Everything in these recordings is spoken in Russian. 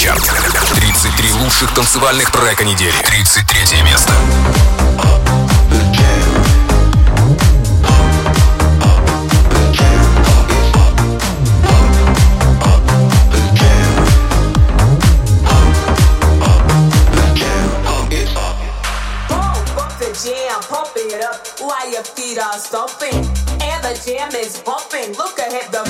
Суперчарт. 33 лучших танцевальных трека недели. 33 место. jam is bumping. Look ahead, the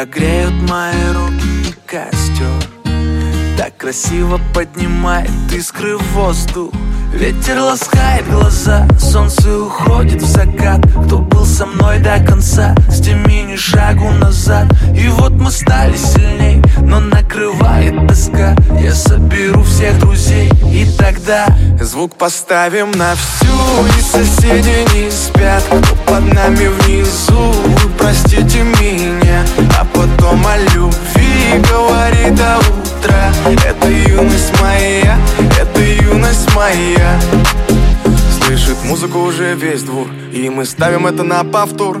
Тебя греют мои руки и костер. Так красиво поднимает искры в воздух. Ветер ласкает глаза, солнце уходит в закат. Кто был со мной до конца, с теми ни шагу назад. И вот мы стали сильней, но накрывает тоска. Я соберу всех друзей, и тогда Звук поставим на всю, и соседи не спят Кто под нами внизу, вы простите меня А потом о любви говори до утра Это юность моя, это юность моя. Слышит музыку уже весь двор И мы ставим это на повтор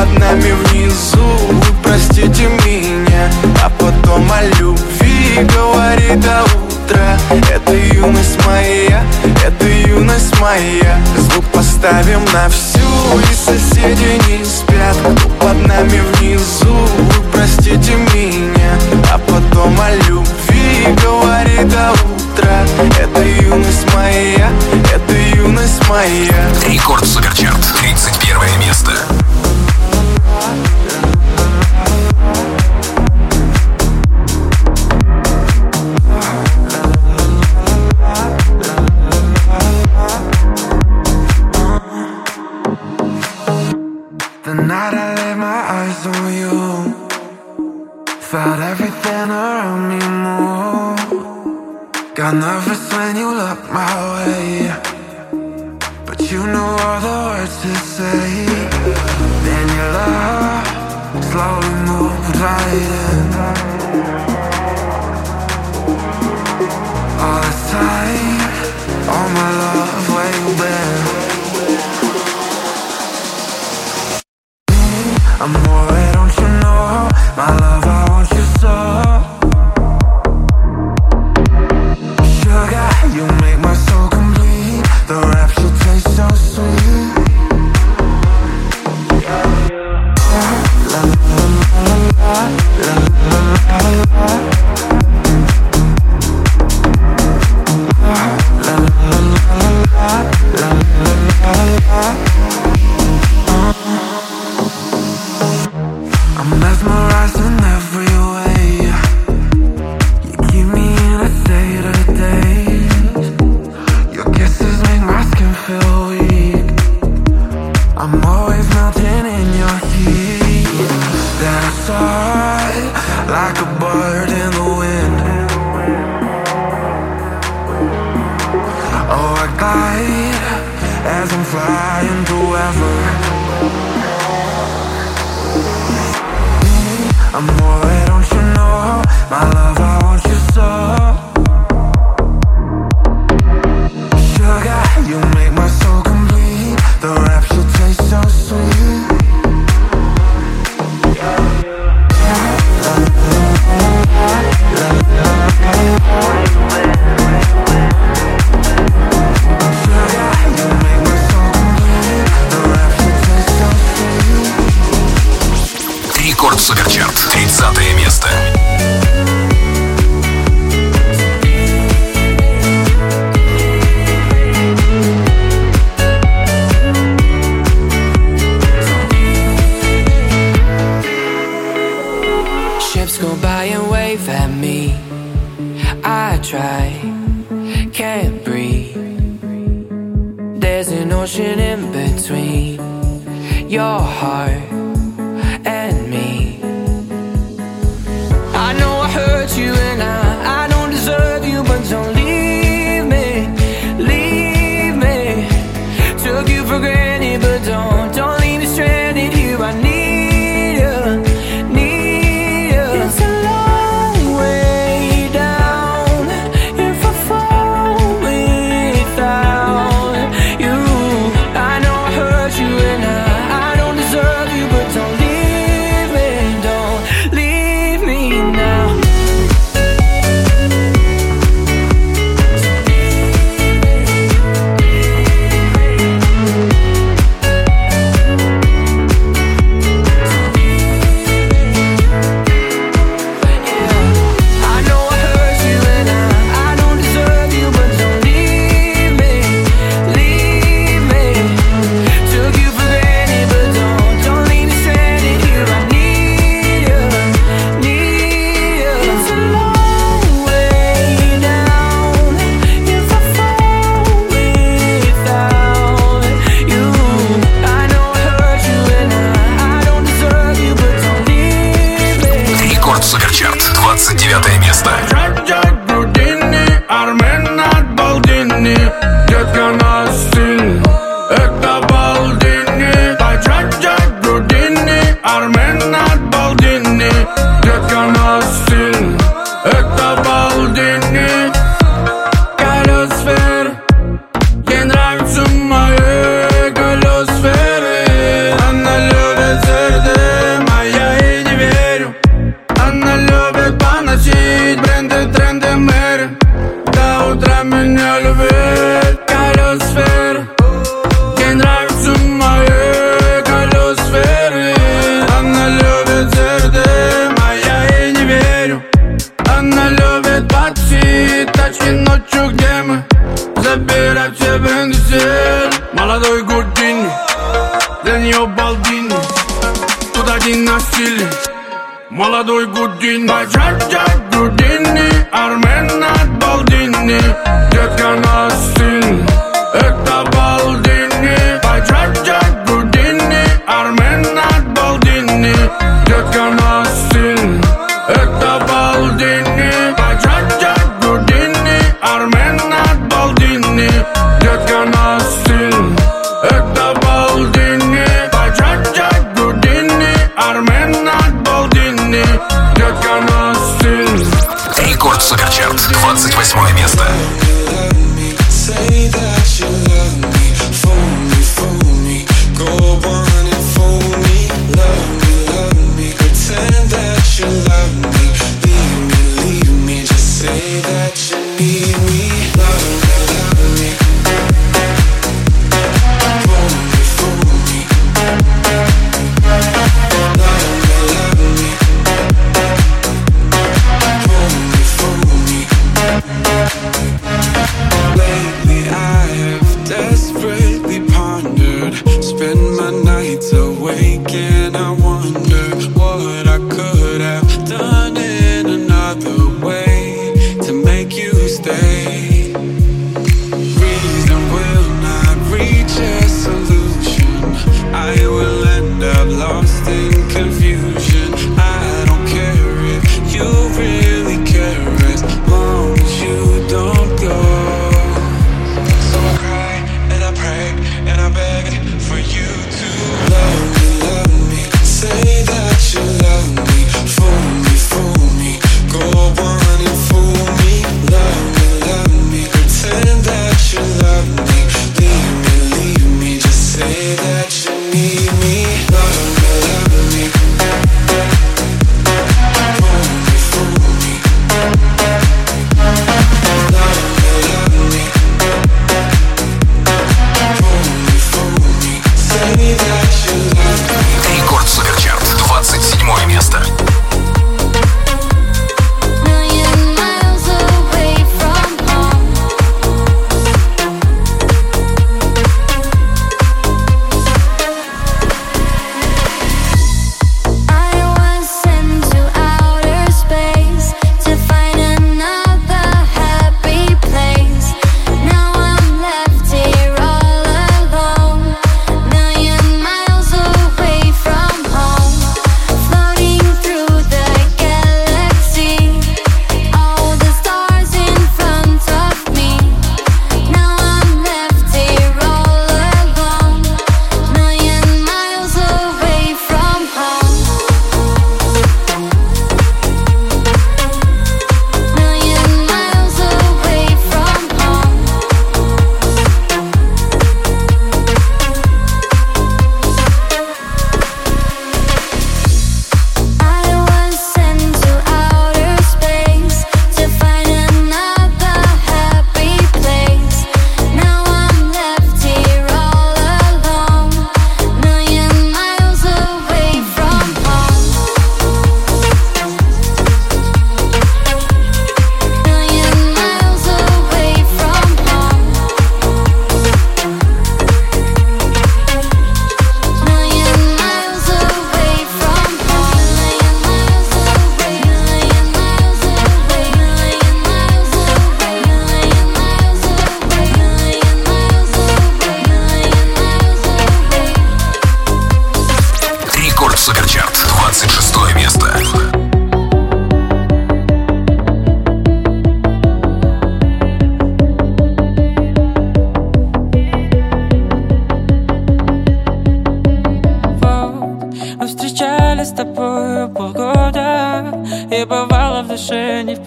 под нами внизу Вы простите меня. А потом о любви говори до утра. Это юность моя Это юность моя. Звук поставим на всю И соседи не спят. Кто под нами внизу Вы простите меня. А потом о любви говори до утра. Это юность моя Это юность моя. Рекорд Суперчарт, 31 место.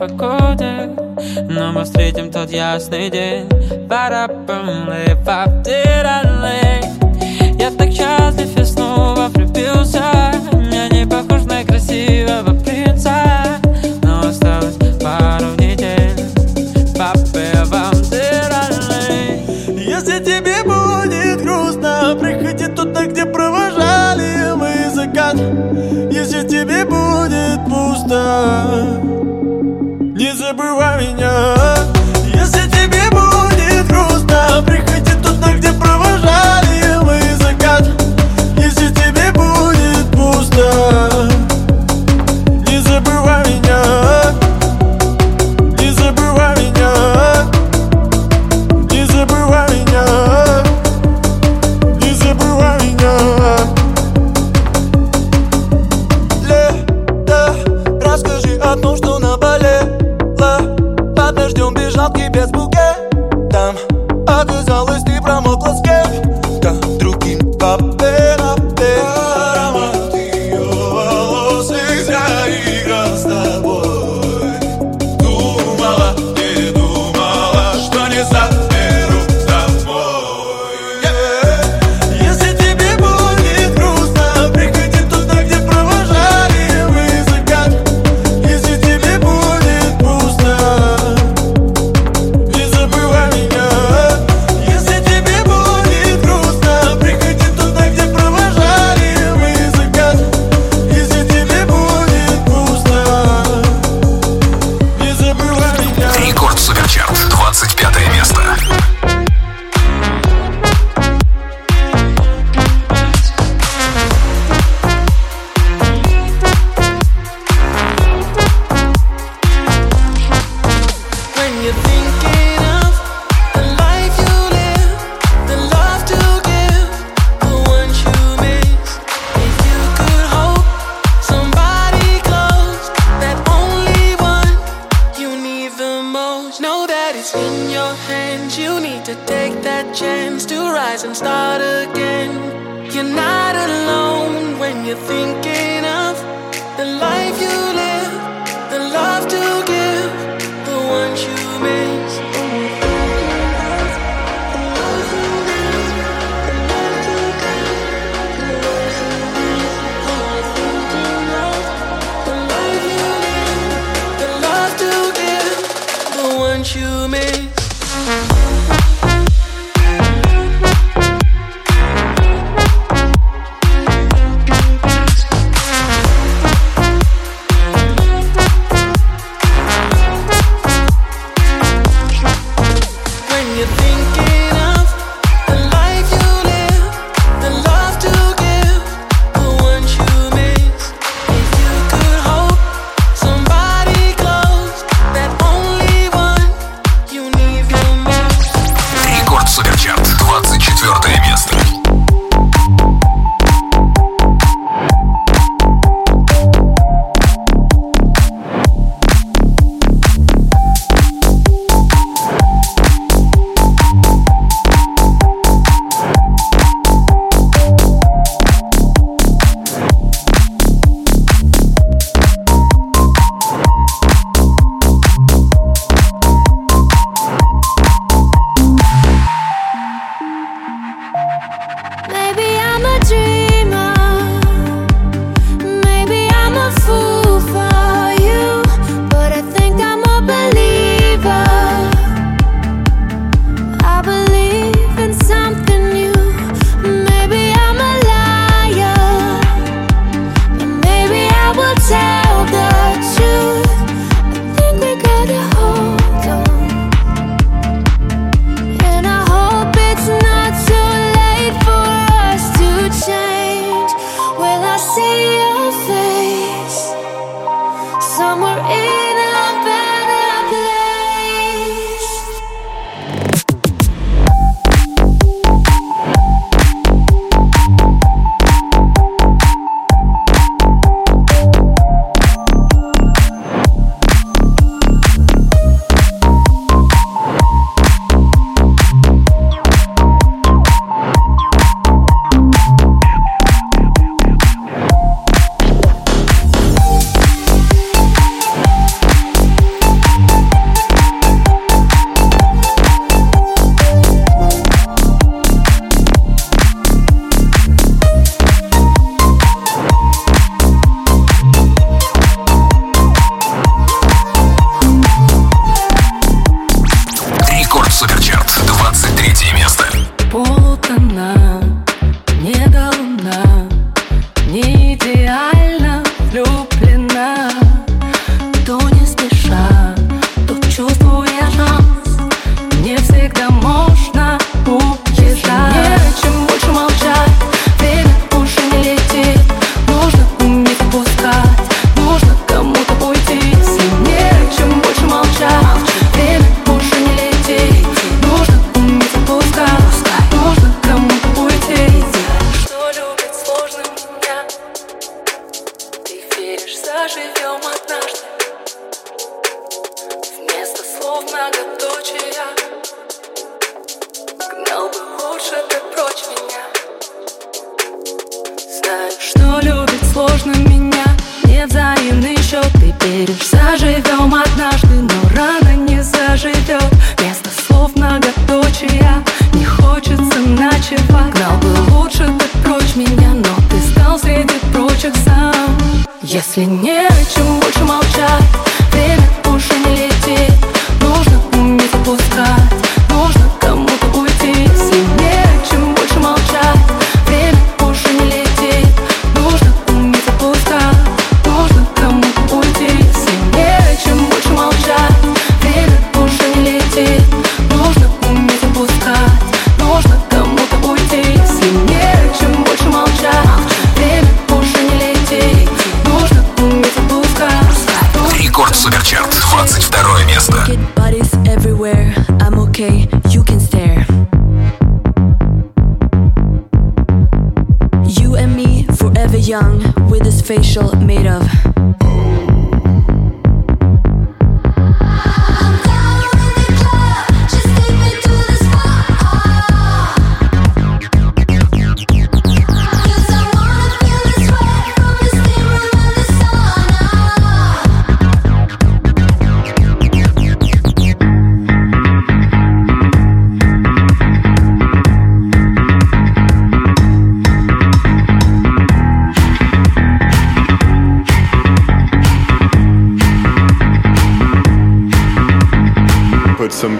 Погоде Но мы встретим тот ясный день Пара-пам-лей, пап-ти-ра-лей.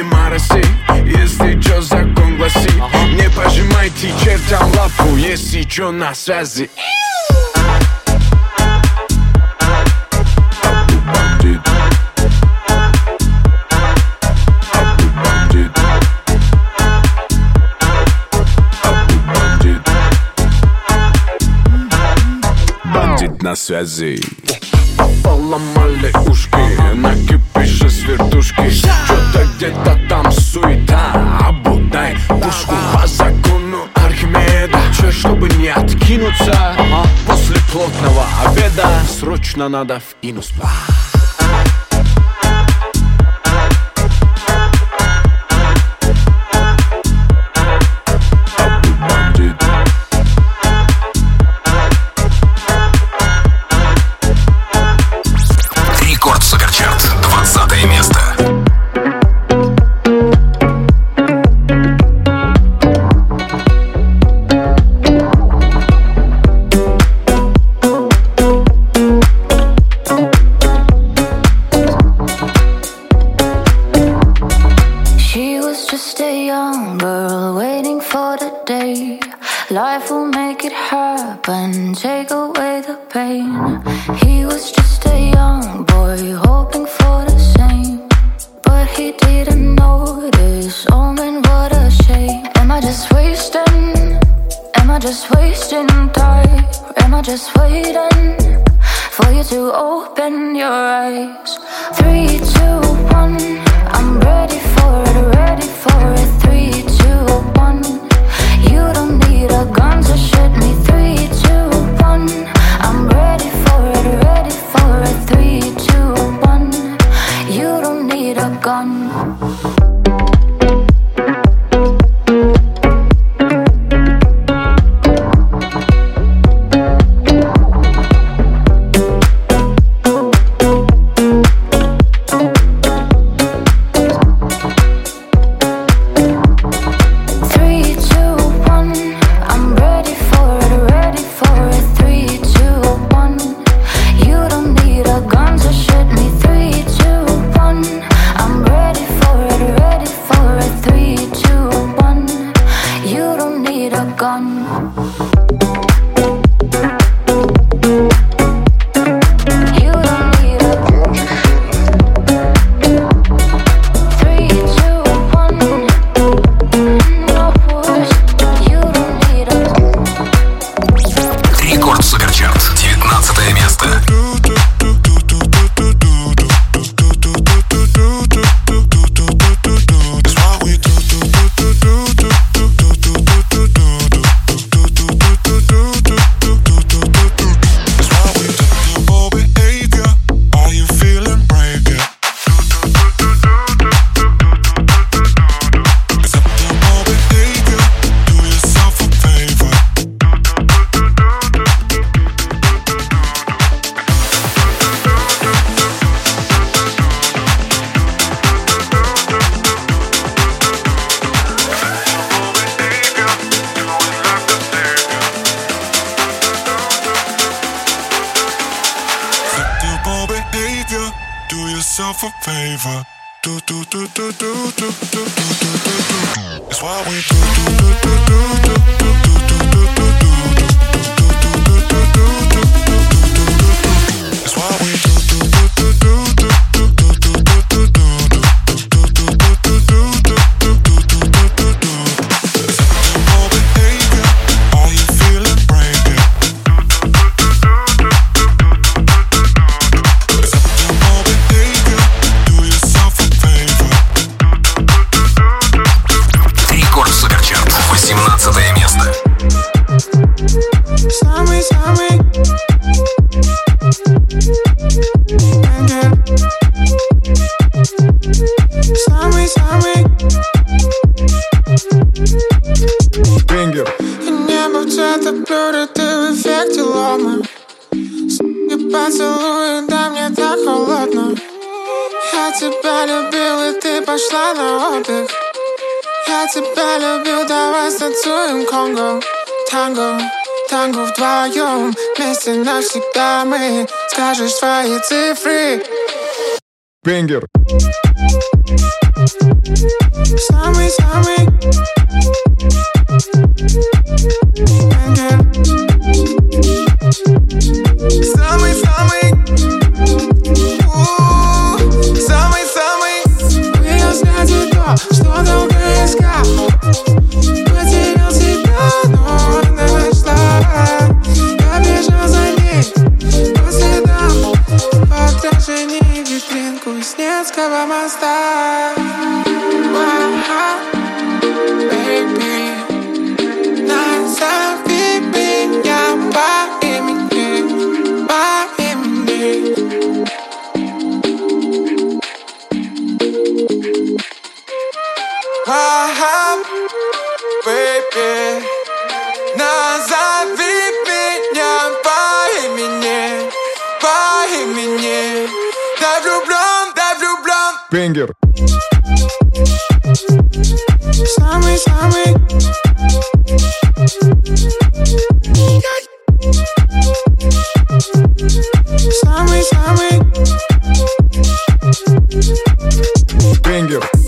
сегодня моросит Если чё, закон гласит Не пожимайте чертям лапу, если чё, на связи. На связи. Поломали ушки, на кипише с вертушки. Yeah где-то там суета. Абудай, пушку по закону Архимеда. Че, чтобы не откинуться? После плотного обеда Срочно надо в инуспа society free. Banger. about my style. Wow, baby. Влюблен. Бенгер. Самый-самый. Самый-самый. Бенгер.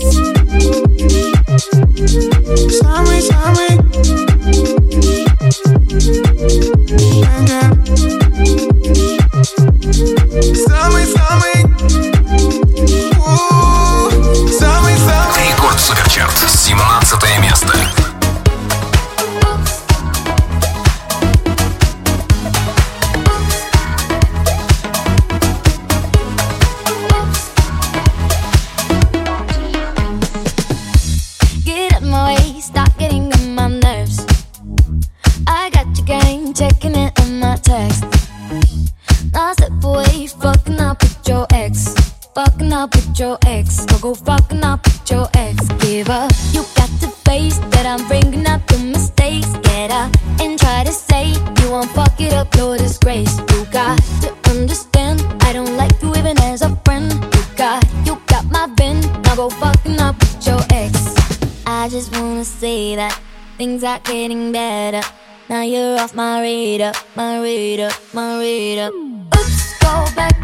getting better. Now you're off my radar, my radar, my radar. Oops, go back.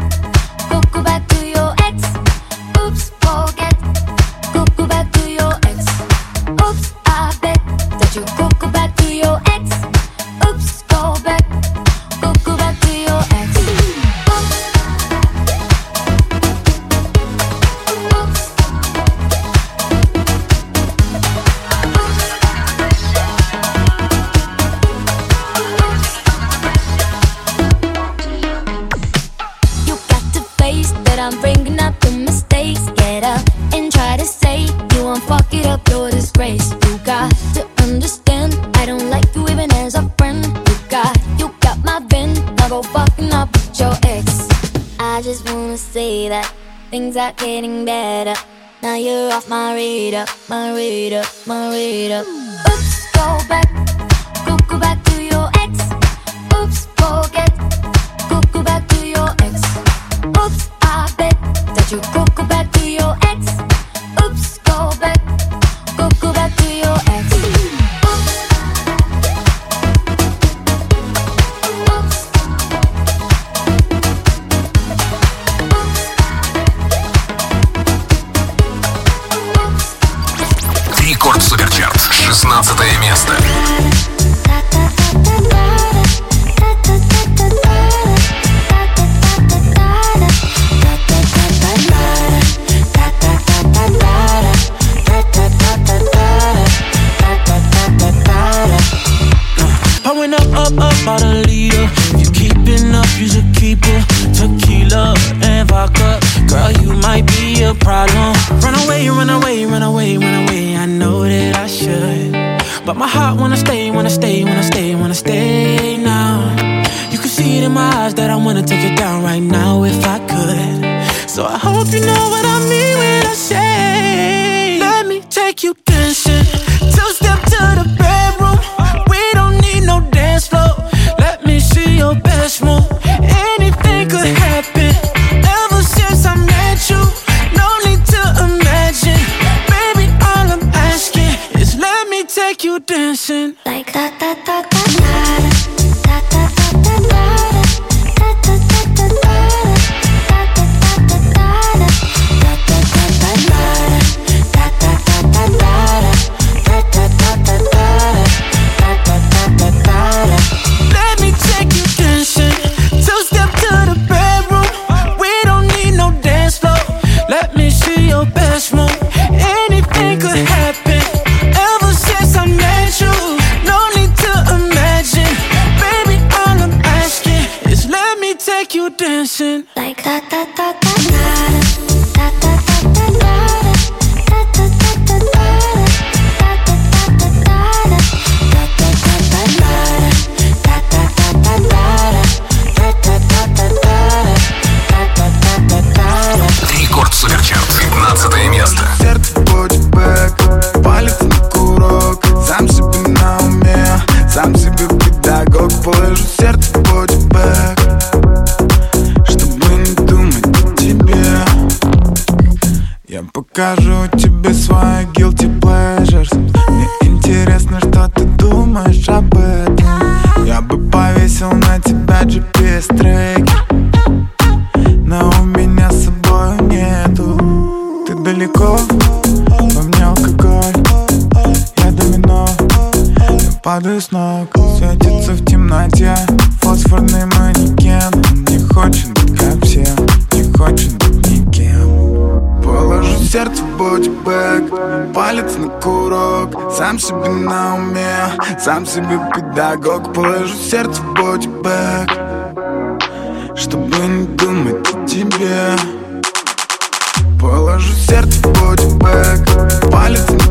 Things are getting better. Now you're off my radar, my radar, my radar. Oops, go back. палец на курок. Сам себе на уме, сам себе педагог. Положу сердце в бодибэк Чтобы не думать о тебе. Положу сердце в бодибэк Палец на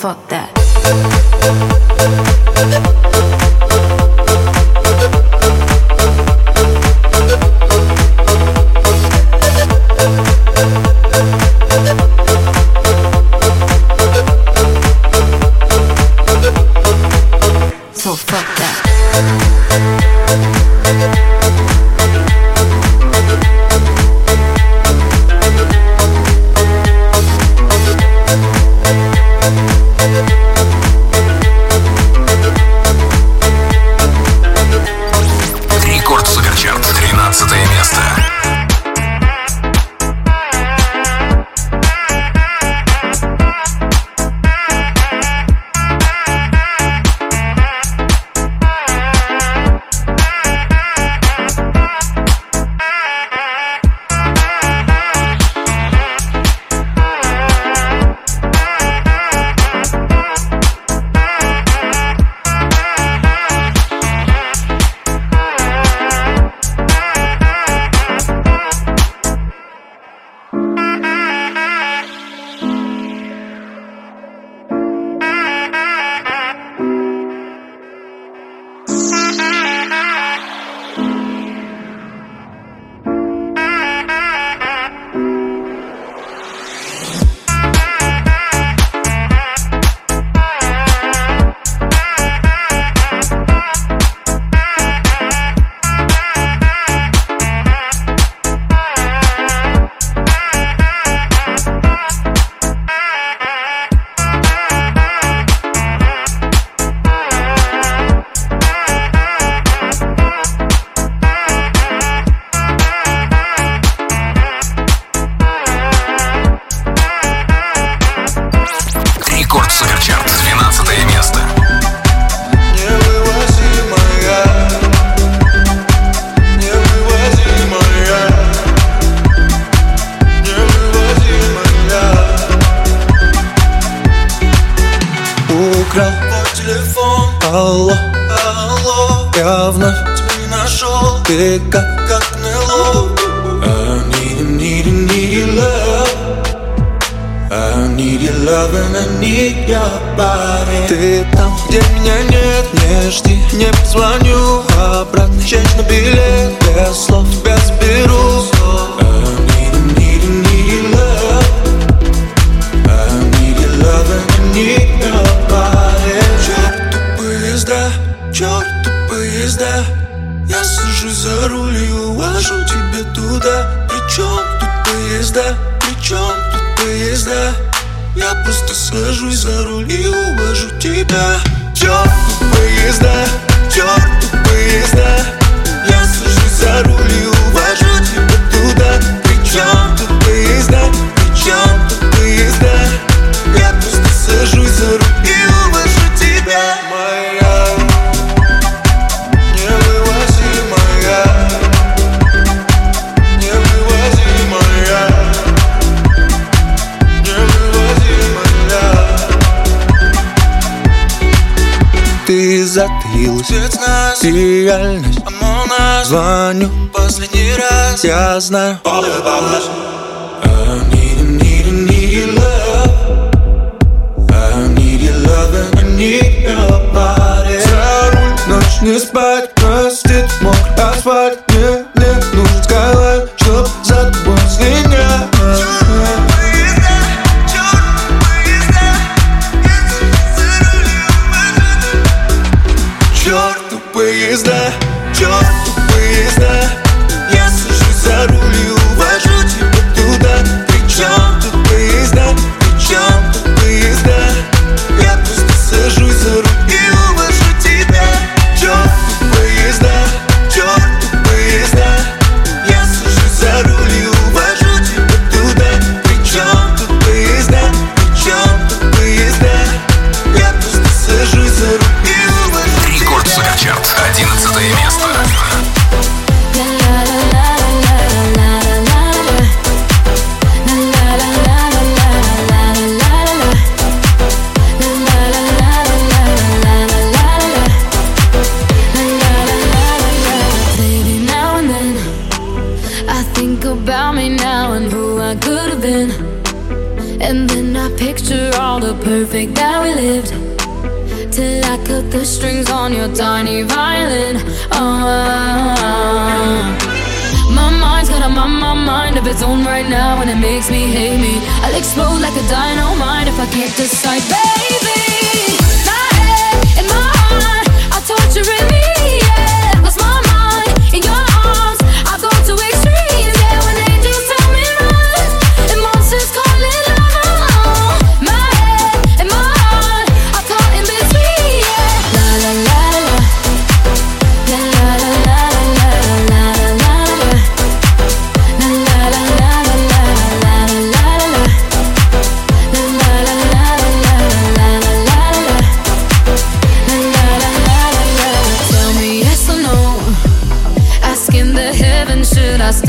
fuck that. Soccer Chart. Yeah. bien ведь я знаю All about us I need need need your love. I need your love and I need your body. За не спать, простит, мог асфальт, не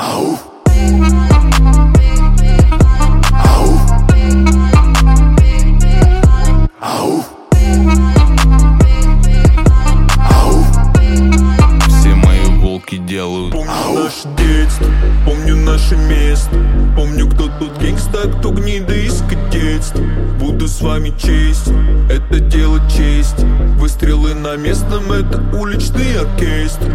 Ау! Ау! Ау! Ау! Все мои волки делают Помню Ау! наше детство, помню наше место Помню, кто тут гангста, кто гнида из детства Буду с вами честь, это дело честь Выстрелы на местном, это уличный оркестр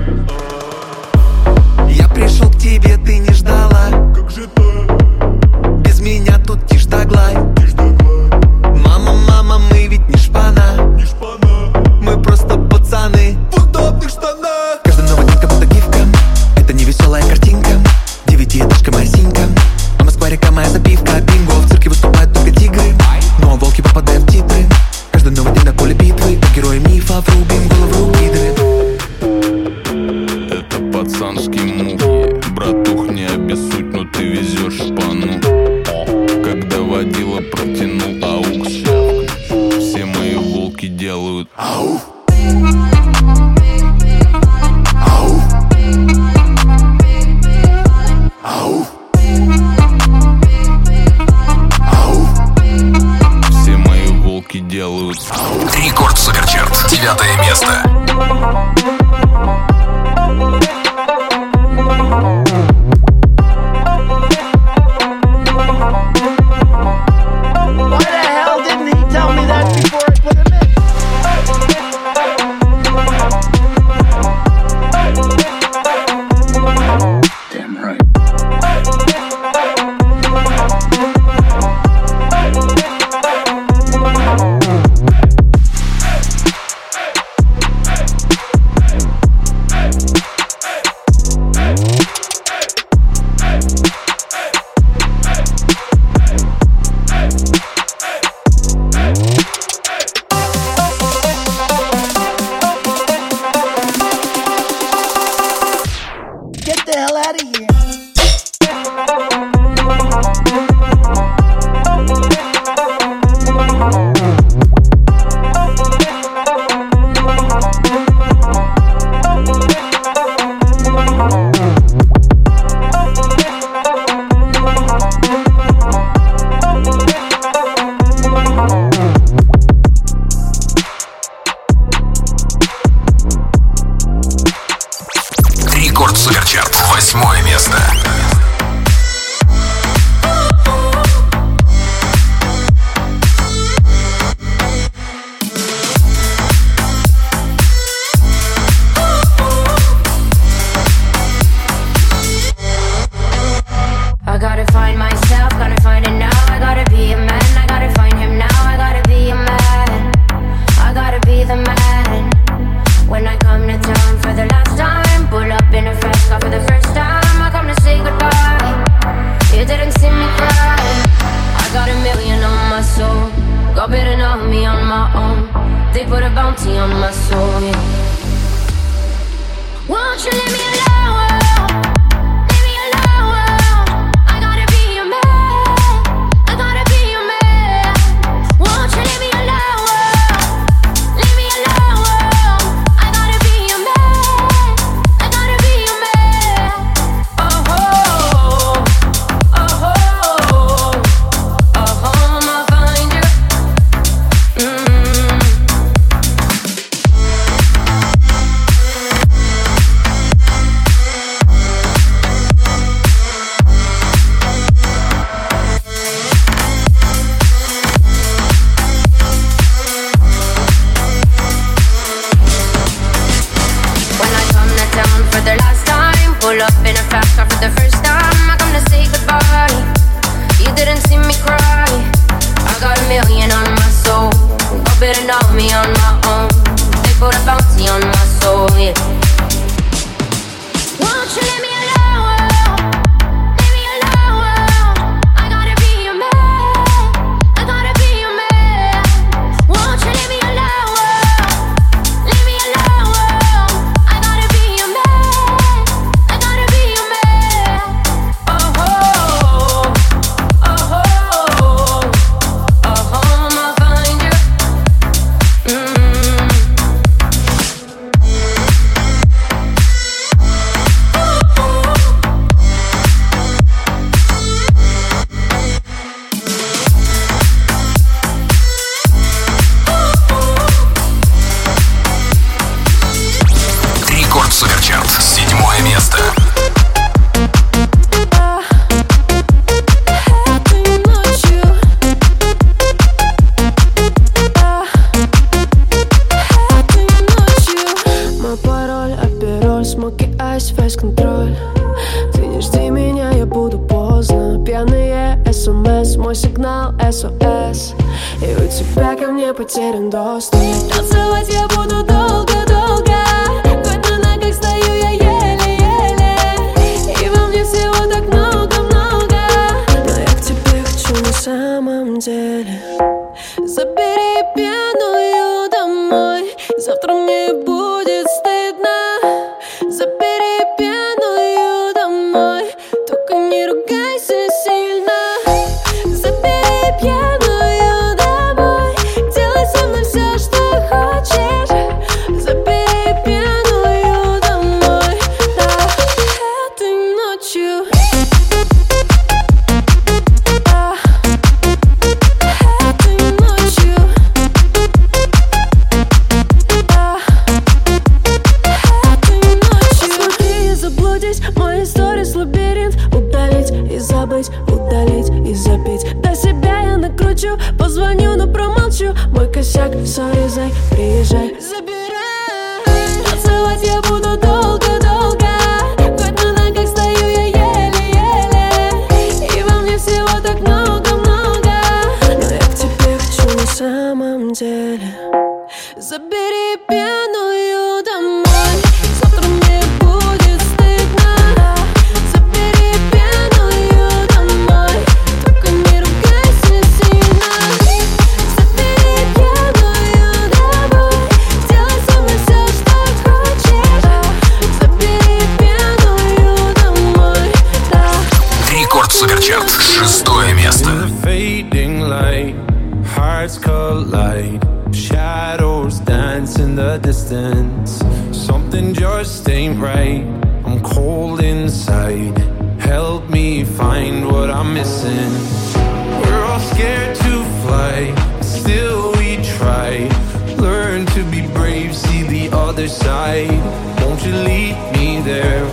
Don't you lead me there?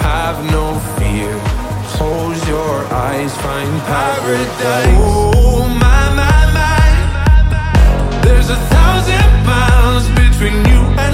Have no fear, close your eyes, find paradise. Oh my my my, there's a thousand miles between you and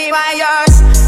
be my yours.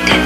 addicted